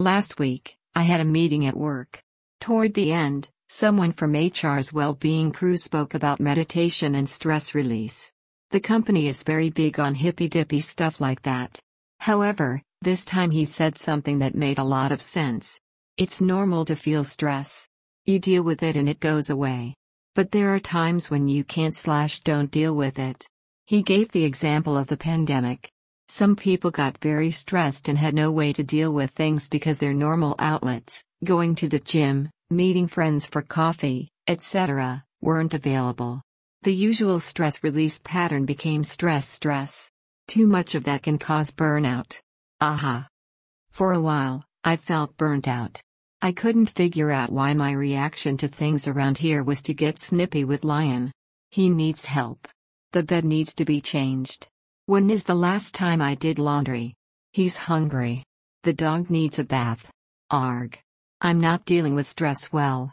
Last week, I had a meeting at work. Toward the end, someone from HR's well-being crew spoke about meditation and stress release. The company is very big on hippy-dippy stuff like that. However, this time he said something that made a lot of sense. It's normal to feel stress. You deal with it and it goes away. But there are times when you can't slash don't deal with it. He gave the example of the pandemic. Some people got very stressed and had no way to deal with things because their normal outlets, going to the gym, meeting friends for coffee, etc., weren't available. The usual stress release pattern became stress stress. Too much of that can cause burnout. Aha. For a while, I felt burnt out. I couldn't figure out why my reaction to things around here was to get snippy with Lyon. He needs help. The bed needs to be changed. When is the last time I did laundry? He's hungry. The dog needs a bath. Arg. I'm not dealing with stress well.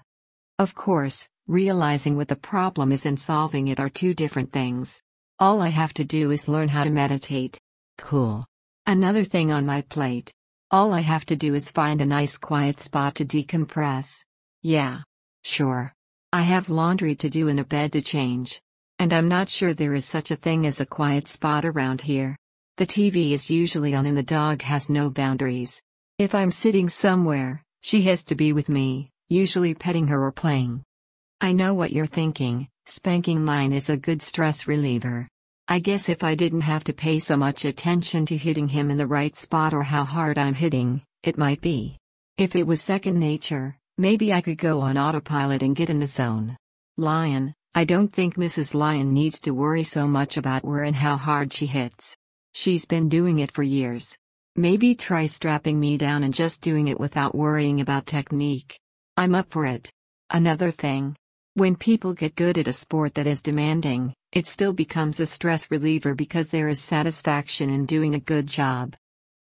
Of course, realizing what the problem is and solving it are two different things. All I have to do is learn how to meditate. Cool. Another thing on my plate. All I have to do is find a nice quiet spot to decompress. Yeah. Sure. I have laundry to do and a bed to change. And I'm not sure there is such a thing as a quiet spot around here. The TV is usually on and the dog has no boundaries. If I'm sitting somewhere, she has to be with me, usually petting her or playing. I know what you're thinking, spanking mine is a good stress reliever. I guess if I didn't have to pay so much attention to hitting him in the right spot or how hard I'm hitting, it might be. If it was second nature, maybe I could go on autopilot and get in the zone. Lyon, I don't think Mrs. Lyon needs to worry so much about where and how hard she hits. She's been doing it for years. Maybe try strapping me down and just doing it without worrying about technique. I'm up for it. Another thing. When people get good at a sport that is demanding, it still becomes a stress reliever because there is satisfaction in doing a good job.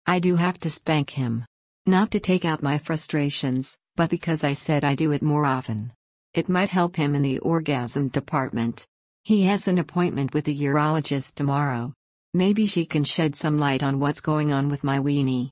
I do have to spank him. Not to take out my frustrations, but because I said I do it more often. It might help him in the orgasm department. He has an appointment with a urologist tomorrow. Maybe she can shed some light on what's going on with my weenie.